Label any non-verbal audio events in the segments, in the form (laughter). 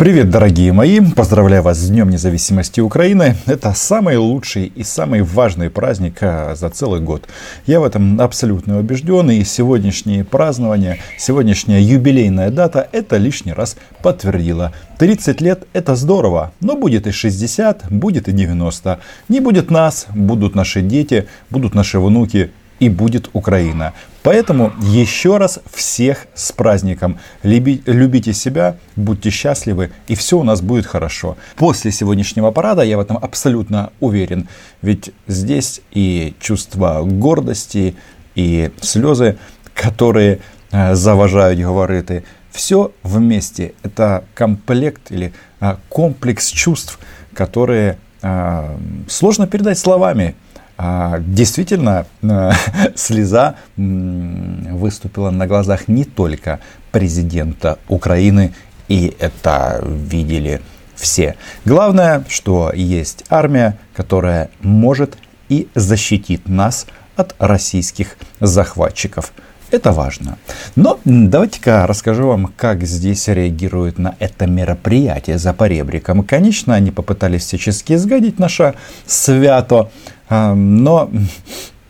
Привет, дорогие мои! Поздравляю вас с Днем Независимости Украины. Это самый лучший и самый важный праздник а, за целый год. Я в этом абсолютно убежден, и сегодняшнее празднование, сегодняшняя юбилейная дата это лишний раз подтвердила. 30 лет это здорово, но будет и 60, будет и 90. Не будет нас, будут наши дети, будут наши внуки, и будет Украина. Поэтому еще раз всех с праздником. Люби, любите себя, будьте счастливы, и все у нас будет хорошо. После сегодняшнего парада я в этом абсолютно уверен. Ведь здесь и чувство гордости, и слезы, которые э, заважают говорити. Все вместе. Это комплект или э, комплекс чувств, которые э, сложно передать словами. А, действительно, э, (laughs) слеза выступила на глазах не только президента Украины, и это видели все. Главное, что есть армия, которая может и защитит нас от российских захватчиков. Это важно. Но давайте-ка расскажу вам, как здесь реагируют на это мероприятие за поребриком. Конечно, они попытались всячески сгадить наше свято, но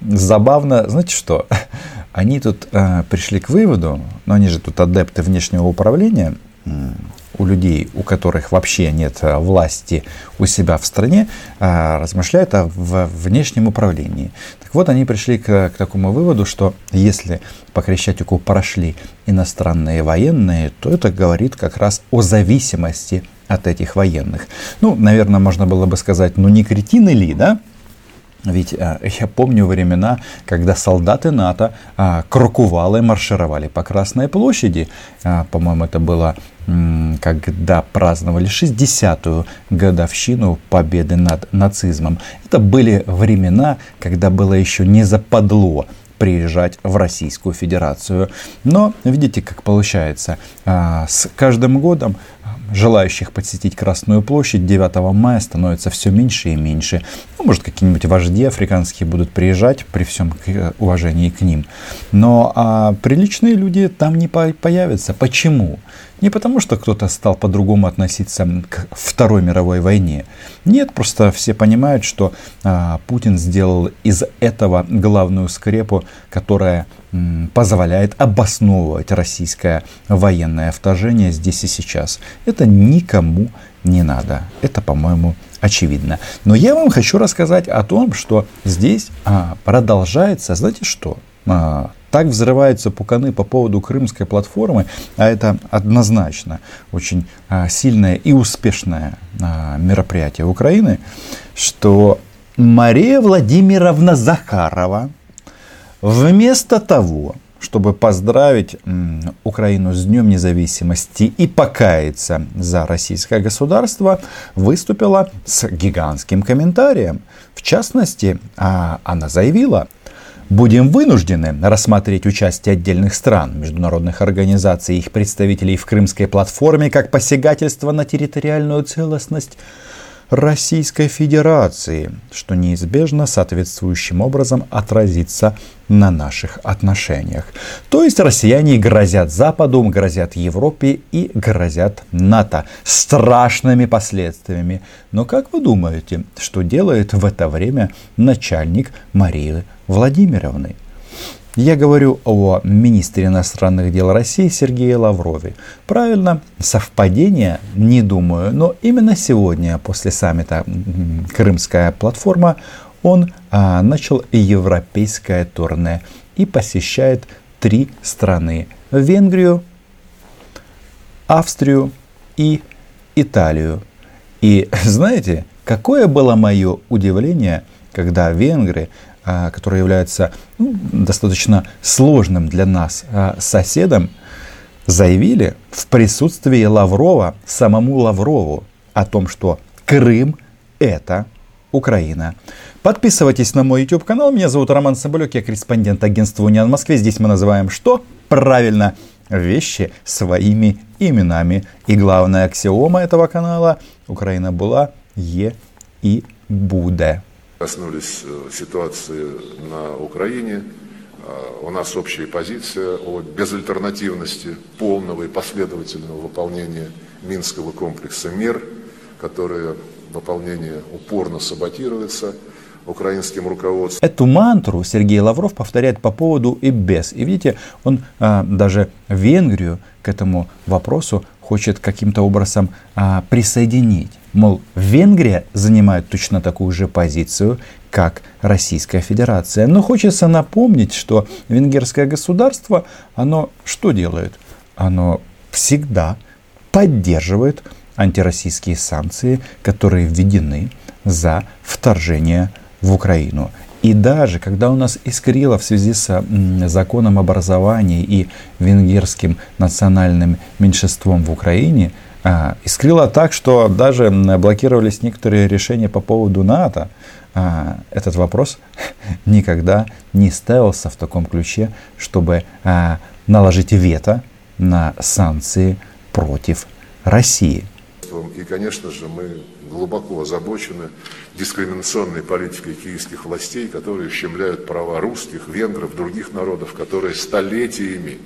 забавно, знаете что, они тут а, пришли к выводу, но они же тут адепты внешнего управления, у людей, у которых вообще нет э, власти у себя в стране, э, размышляют о внешнем управлении. Так вот, они пришли к, к такому выводу, что если по Крещатику прошли иностранные военные, то это говорит как раз о зависимости от этих военных. Ну, наверное, можно было бы сказать, ну не кретины ли, да? Ведь а, я помню времена, когда солдаты НАТО а, крокувалы маршировали по Красной площади. А, по-моему, это было когда праздновали 60-ю годовщину победы над нацизмом. Это были времена, когда было еще не западло приезжать в Российскую Федерацию. Но видите, как получается, с каждым годом желающих посетить Красную площадь 9 мая становится все меньше и меньше. Ну, может, какие-нибудь вожди африканские будут приезжать при всем уважении к ним. Но а, приличные люди там не появятся. Почему? Не потому, что кто-то стал по-другому относиться к Второй мировой войне. Нет, просто все понимают, что а, Путин сделал из этого главную скрепу, которая м, позволяет обосновывать российское военное вторжение здесь и сейчас. Это никому не надо. Это, по-моему, очевидно. Но я вам хочу рассказать о том, что здесь а, продолжается, знаете что? А, так взрываются пуканы по поводу крымской платформы, а это однозначно очень а, сильное и успешное а, мероприятие Украины, что Мария Владимировна Захарова вместо того, чтобы поздравить Украину с Днем независимости и покаяться за российское государство, выступила с гигантским комментарием. В частности, она заявила, будем вынуждены рассмотреть участие отдельных стран, международных организаций и их представителей в Крымской платформе как посягательство на территориальную целостность Российской Федерации, что неизбежно соответствующим образом отразится на наших отношениях. То есть россияне грозят Западу, грозят Европе и грозят НАТО страшными последствиями. Но как вы думаете, что делает в это время начальник Марии Владимировны? Я говорю о министре иностранных дел России Сергее Лаврове. Правильно, совпадение, не думаю, но именно сегодня, после саммита «Крымская платформа», он а, начал европейское турне и посещает три страны. Венгрию, Австрию и Италию. И (laughs) знаете, какое было мое удивление, когда венгры который является ну, достаточно сложным для нас а, соседом, заявили в присутствии Лаврова самому Лаврову о том, что Крым это Украина. Подписывайтесь на мой YouTube канал. Меня зовут Роман Соболек, я корреспондент агентства Униан в Москве. Здесь мы называем что? Правильно, вещи своими именами. И главная аксиома этого канала Украина была, е и будет коснулись э, ситуации на Украине. А, у нас общая позиция о безальтернативности полного и последовательного выполнения Минского комплекса мер, которые выполнение упорно саботируется украинским руководством. Эту мантру Сергей Лавров повторяет по поводу и без. И видите, он а, даже Венгрию к этому вопросу хочет каким-то образом а, присоединить. Мол, Венгрия занимает точно такую же позицию, как Российская Федерация. Но хочется напомнить, что венгерское государство, оно что делает? Оно всегда поддерживает антироссийские санкции, которые введены за вторжение в Украину. И даже когда у нас искрило в связи с законом образования и венгерским национальным меньшинством в Украине, искрило так, что даже блокировались некоторые решения по поводу НАТО. А, этот вопрос (laughs) никогда не ставился в таком ключе, чтобы а, наложить вето на санкции против России. И, конечно же, мы глубоко озабочены дискриминационной политикой киевских властей, которые ущемляют права русских, венгров, других народов, которые столетиями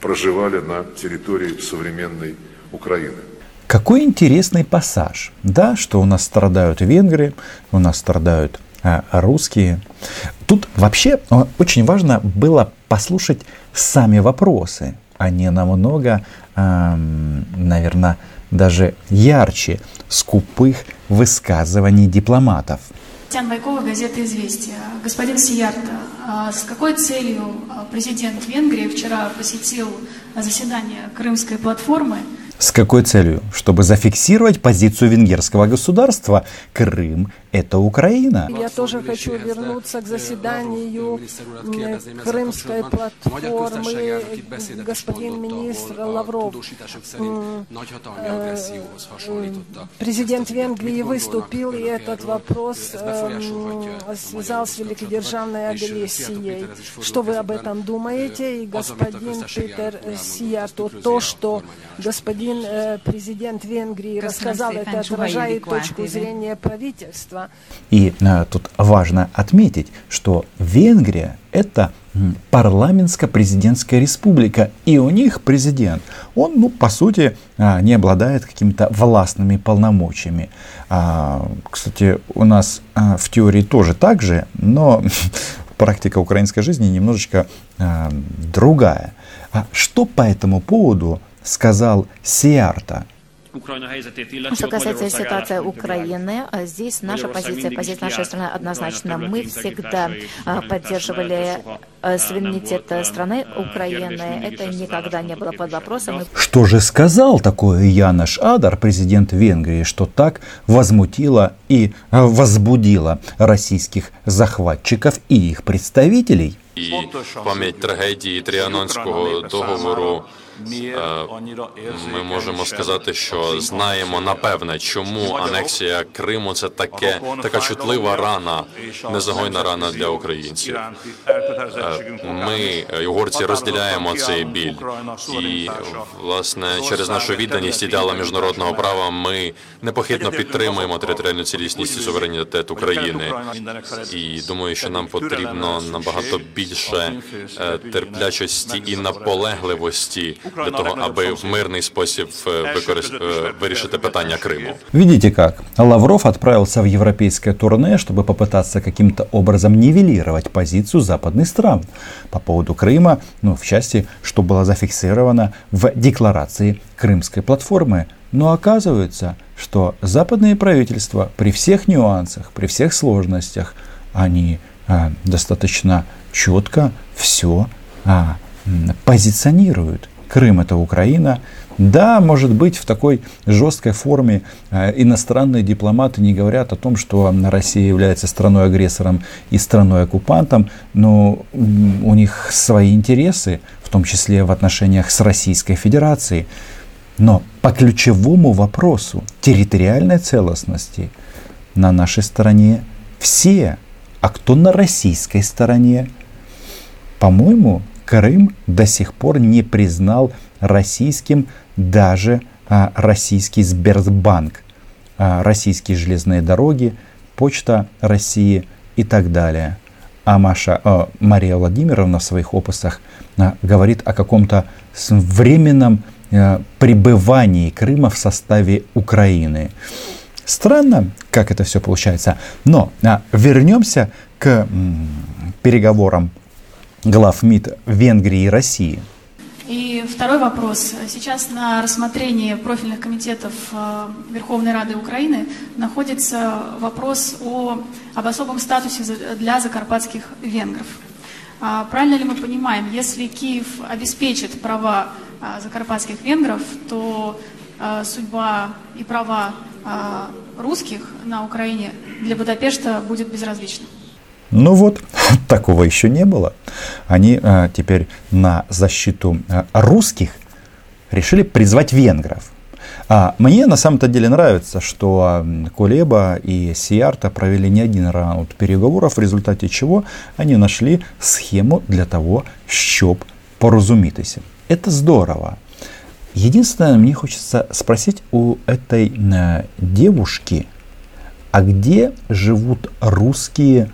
проживали на территории современной Украины. Какой интересный пассаж, да, что у нас страдают венгры, у нас страдают а, русские. Тут вообще а, очень важно было послушать сами вопросы, а не намного, а, наверное, даже ярче скупых высказываний дипломатов. Татьяна Байкова, газета «Известия». Господин Сиярта, а с какой целью а, президент Венгрии вчера посетил заседание Крымской платформы – с какой целью? Чтобы зафиксировать позицию венгерского государства. Крым – это Украина. Я тоже хочу вернуться к заседанию Крымской платформы. Господин министр Лавров, президент Венгрии выступил, и этот вопрос связал с великодержавной агрессией. Что вы об этом думаете? И господин Питер Сияту, то, что господин господин э, президент Венгрии рассказал, это отражает точку зрения правительства. И э, тут важно отметить, что Венгрия это парламентско-президентская республика, и у них президент, он, ну, по сути, а, не обладает какими-то властными полномочиями. А, кстати, у нас а, в теории тоже так же, но (laughs) практика украинской жизни немножечко другая. Что по этому поводу сказал Сиарта. Что касается ситуации Украины, а здесь наша позиция, позиция нашей страны однозначна. Мы всегда поддерживали суверенитет страны Украины. Это никогда не было под вопросом. Что же сказал такое Янош Адар, президент Венгрии, что так возмутило и возбудило российских захватчиков и их представителей? І пам'ять трагедії Тріанонського договору Е, ми можемо сказати, що знаємо напевне, чому анексія Криму це таке така чутлива рана, незагойна рана для українців. Е, ми угорці розділяємо цей біль, і власне через нашу відданість ідеала міжнародного права ми непохитно підтримуємо територіальну цілісність і суверенітет України. І думаю, що нам потрібно набагато більше е, терплячості і наполегливості для того, аби в мирний спосіб використ... вирішити питання Криму. Видите как? Лавров отправился в европейское турне, чтобы попытаться каким-то образом нивелировать позицию западных стран по поводу Крыма, ну, в части, что было зафиксировано в декларации Крымской платформы. Но оказывается, что западные правительства при всех нюансах, при всех сложностях, они а, достаточно четко все а, позиционируют. Крым это Украина. Да, может быть, в такой жесткой форме э, иностранные дипломаты не говорят о том, что Россия является страной-агрессором и страной-оккупантом, но у них свои интересы, в том числе в отношениях с Российской Федерацией. Но по ключевому вопросу территориальной целостности на нашей стороне все, а кто на российской стороне, по-моему, Крым до сих пор не признал российским даже а, российский Сбербанк, а, российские железные дороги, Почта России и так далее. А Маша, а, Мария Владимировна в своих опусах а, говорит о каком-то временном пребывании Крыма в составе Украины. Странно, как это все получается. Но а, вернемся к м, переговорам глав МИД Венгрии и России. И второй вопрос. Сейчас на рассмотрении профильных комитетов э, Верховной Рады Украины находится вопрос о, об особом статусе для закарпатских венгров. А правильно ли мы понимаем, если Киев обеспечит права а, закарпатских венгров, то а, судьба и права русских на Украине для Будапешта будет безразлична? Ну вот, (laughs) такого еще не было. Они а, теперь на защиту а, русских решили призвать венгров. А мне на самом-то деле нравится, что Кулеба и Сиарта провели не один раунд переговоров, в результате чего они нашли схему для того, чтобы порозумітися. Это здорово. Единственное, мне хочется спросить у этой э, девушки, а где живут русские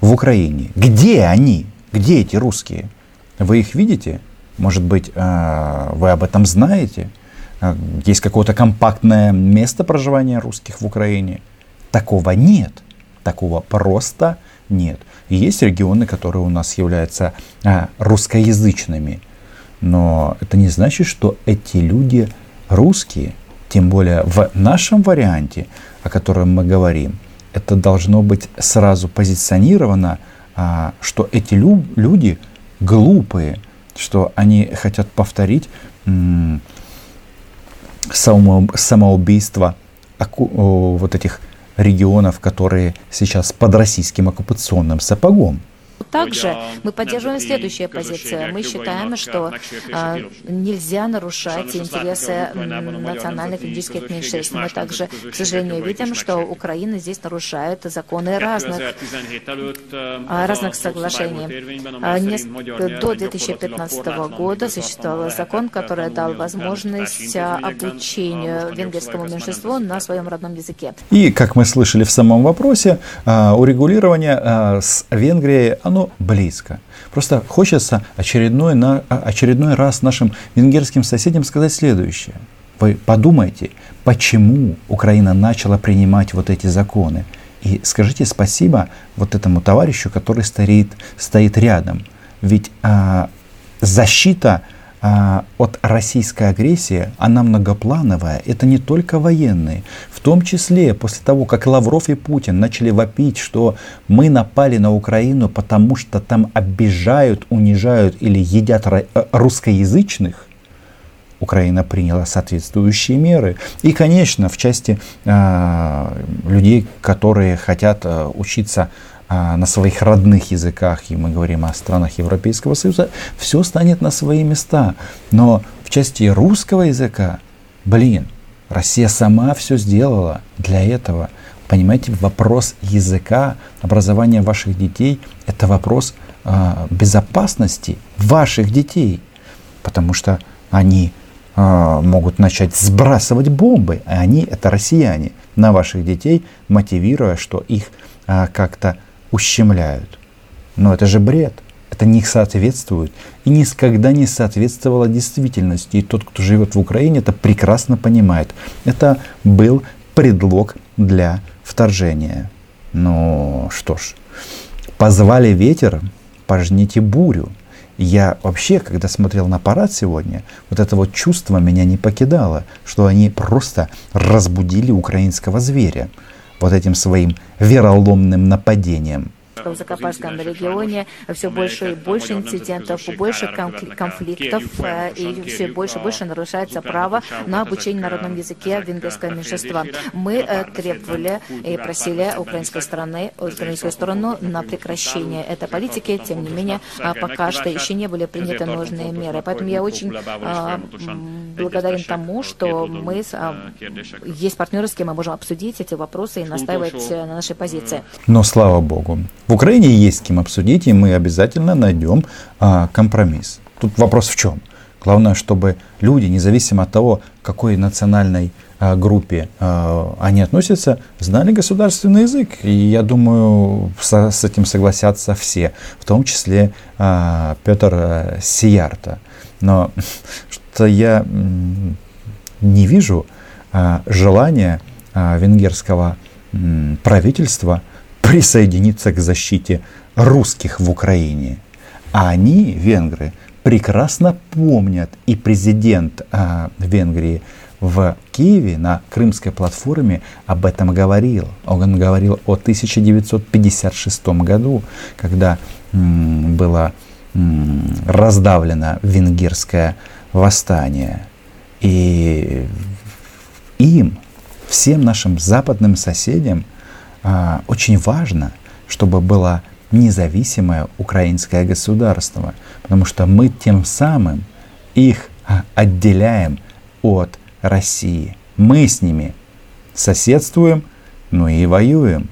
в Украине? Где они? Где эти русские? Вы их видите? Может быть, э, вы об этом знаете? Э, есть какое-то компактное место проживания русских в Украине? Такого нет. Такого просто нет. есть регионы, которые у нас являются русскоязычными. Но это не значит, что эти люди русские. Тем более в нашем варианте, о котором мы говорим, это должно быть сразу позиционировано, а, что эти лю- люди глупые, что они хотят повторить самоубийство вот этих регионов, которые сейчас под российским оккупационным сапогом. Также мы поддерживаем следующую позицию. Мы считаем, что а, нельзя нарушать интересы национальных этнических меньшинств. Мы также, к сожалению, видим, что Украина здесь нарушает законы разных, а, разных соглашений. А, до 2015 года существовал закон, который дал возможность обучению венгерскому меньшинству на своем родном языке. И, как мы слышали в самом вопросе, урегулирование с Венгрией оно близко. Просто хочется очередной, на, а, очередной раз нашим венгерским соседям сказать следующее. Вы подумайте, почему Украина начала принимать вот эти законы. И скажите спасибо вот этому товарищу, который стоит, стоит рядом. Ведь а, защита от российской агрессии, она многоплановая. Это не только военные. В том числе после того, как Лавров и Путин начали вопить, что мы напали на Украину, потому что там обижают, унижают или едят э, русскоязычных, Украина приняла соответствующие меры. И, конечно, в части э, людей, которые хотят э, учиться а, на своих родных языках, и мы говорим о странах Европейского Союза, все станет на свои места. Но в части русского языка, блин, Россия сама все сделала для этого. Понимаете, вопрос языка, образования ваших детей – это вопрос э, безопасности ваших детей, потому что они э, могут начать сбрасывать бомбы, а они – это россияне, на ваших детей, мотивируя, что их э, как-то ущемляют. Но это же бред. Это не соответствует и никогда не соответствовало действительности. И тот, кто живет в Украине, это прекрасно понимает. Это был предлог для вторжения. Ну что ж, позвали ветер, пожните бурю. Я вообще, когда смотрел на парад сегодня, вот это вот чувство меня не покидало, что они просто разбудили украинского зверя вот этим своим вероломным нападением в Закопарском регионе. Все больше и больше инцидентов, больше конфликтов, э, и все больше и больше нарушается право на обучение на родном языке венгерского меньшинства. Мы э, требовали и просили украинской стороны, украинскую сторону на прекращение этой политики, тем не менее, пока что еще не были приняты нужные меры. Поэтому я очень благодарен тому, что мы а, есть партнеры, с кем мы можем обсудить эти вопросы и настаивать на нашей позиции. Но слава богу, в Украине есть с кем обсудить, и мы обязательно найдем а, компромисс. Тут вопрос в чем? Главное, чтобы люди, независимо от того, к какой национальной а, группе а, они относятся, знали государственный язык. И я думаю, со, с этим согласятся все, в том числе а, Петр а, Сиярта. Но (laughs) вот я не вижу а, желания а, венгерского правительства присоединиться к защите русских в Украине. А они, венгры, прекрасно помнят, и президент а, Венгрии в Киеве на крымской платформе об этом говорил. Он говорил о 1956 году, когда м, было м, раздавлено венгерское восстание. И им, всем нашим западным соседям, очень важно, чтобы было независимое украинское государство, потому что мы тем самым их а, отделяем от России. Мы с ними соседствуем, ну и воюем.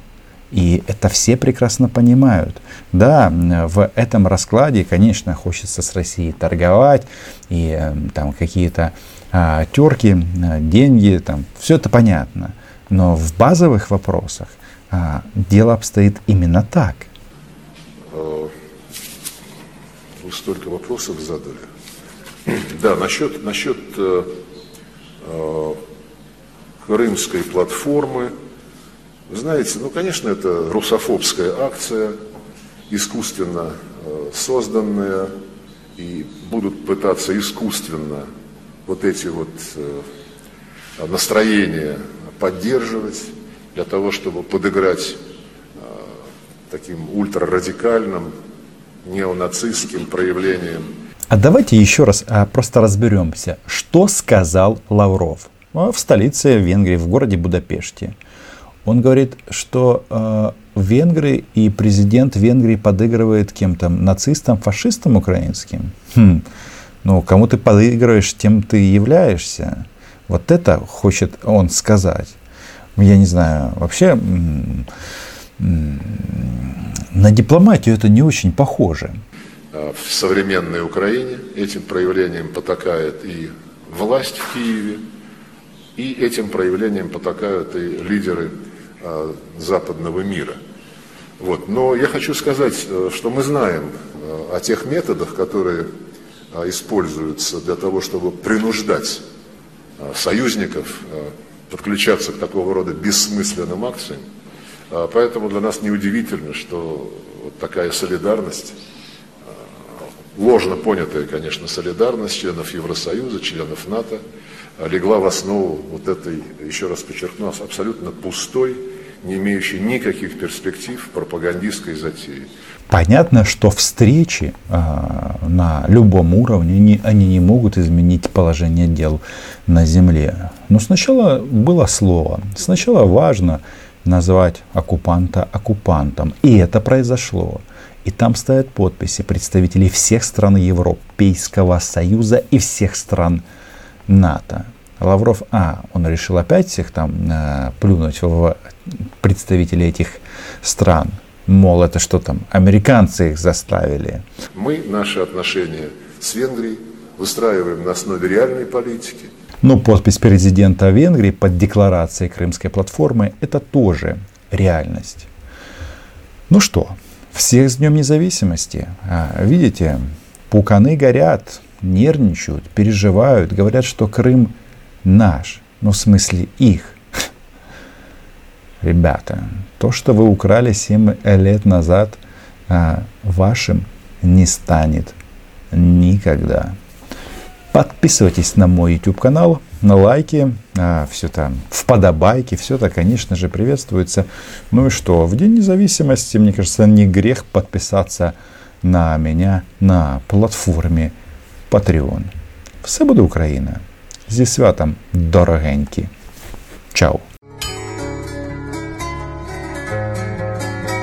И это все прекрасно понимают. Да, в этом раскладе, конечно, хочется с Россией торговать, и э, там какие-то а, терки, а, деньги, там, все это понятно. Но в базовых вопросах а, дело обстоит именно так. Вы столько вопросов задали. (clears throat) Да, насчет, насчет э, э, крымской платформы. Вы знаете, ну, конечно, это русофобская акция, искусственно э, созданная, и будут пытаться искусственно вот эти вот э, настроения поддерживать для того, чтобы подыграть э, таким ультрарадикальным, неонацистским проявлениям. А давайте еще раз а, просто разберемся, что сказал Лавров в столице Венгрии, в городе Будапеште. Он говорит, что э, венгры и президент Венгрии подыгрывает кем-то, нацистам, фашистам украинским. Хм. Ну, кому ты подыгрываешь, тем ты являешься. Вот это хочет он сказать. Я не знаю, вообще на дипломатию это не очень похоже. А в современной Украине этим проявлением потакает и власть в Киеве, и этим проявлением потакают и лидеры а, западного мира. Вот. Но я хочу сказать, э, что мы знаем э, о тех методах, которые а, используются для того, чтобы принуждать союзников подключаться к такого рода бессмысленным акциям. Поэтому для нас неудивительно, что вот такая солидарность, ложно понятая, конечно, солидарность членов Евросоюза, членов НАТО, легла в основу вот этой, еще раз подчеркну, абсолютно пустой, не имеющей никаких перспектив пропагандистской затеи. Понятно, что встречи э, на любом уровне не, они не могут изменить положение дел на Земле. Но сначала было слово. Сначала важно назвать оккупанта оккупантом. И это произошло. И там стоят подписи представителей всех стран Европейского Союза и всех стран НАТО. Лавров, а, он решил опять всех там э, плюнуть в представителей этих стран. Мол, это что там, американцы их заставили. Мы наши отношения с Венгрией выстраиваем на основе реальной политики. Но подпись президента Венгрии под декларацией Крымской платформы – это тоже реальность. Ну что, всех с Днем Независимости. А, видите, пуканы горят, нервничают, переживают, говорят, что Крым наш, ну в смысле их. Ребята, то, что вы украли 7 лет назад, а, вашим не станет никогда. Подписывайтесь на мой YouTube канал, на лайки, а, все там, в подобайки, все это, конечно же, приветствуется. Ну и что, в День независимости, мне кажется, не грех подписаться на меня на платформе Patreon. Все буде Україна. Зі святом, дорогенькі. Чао!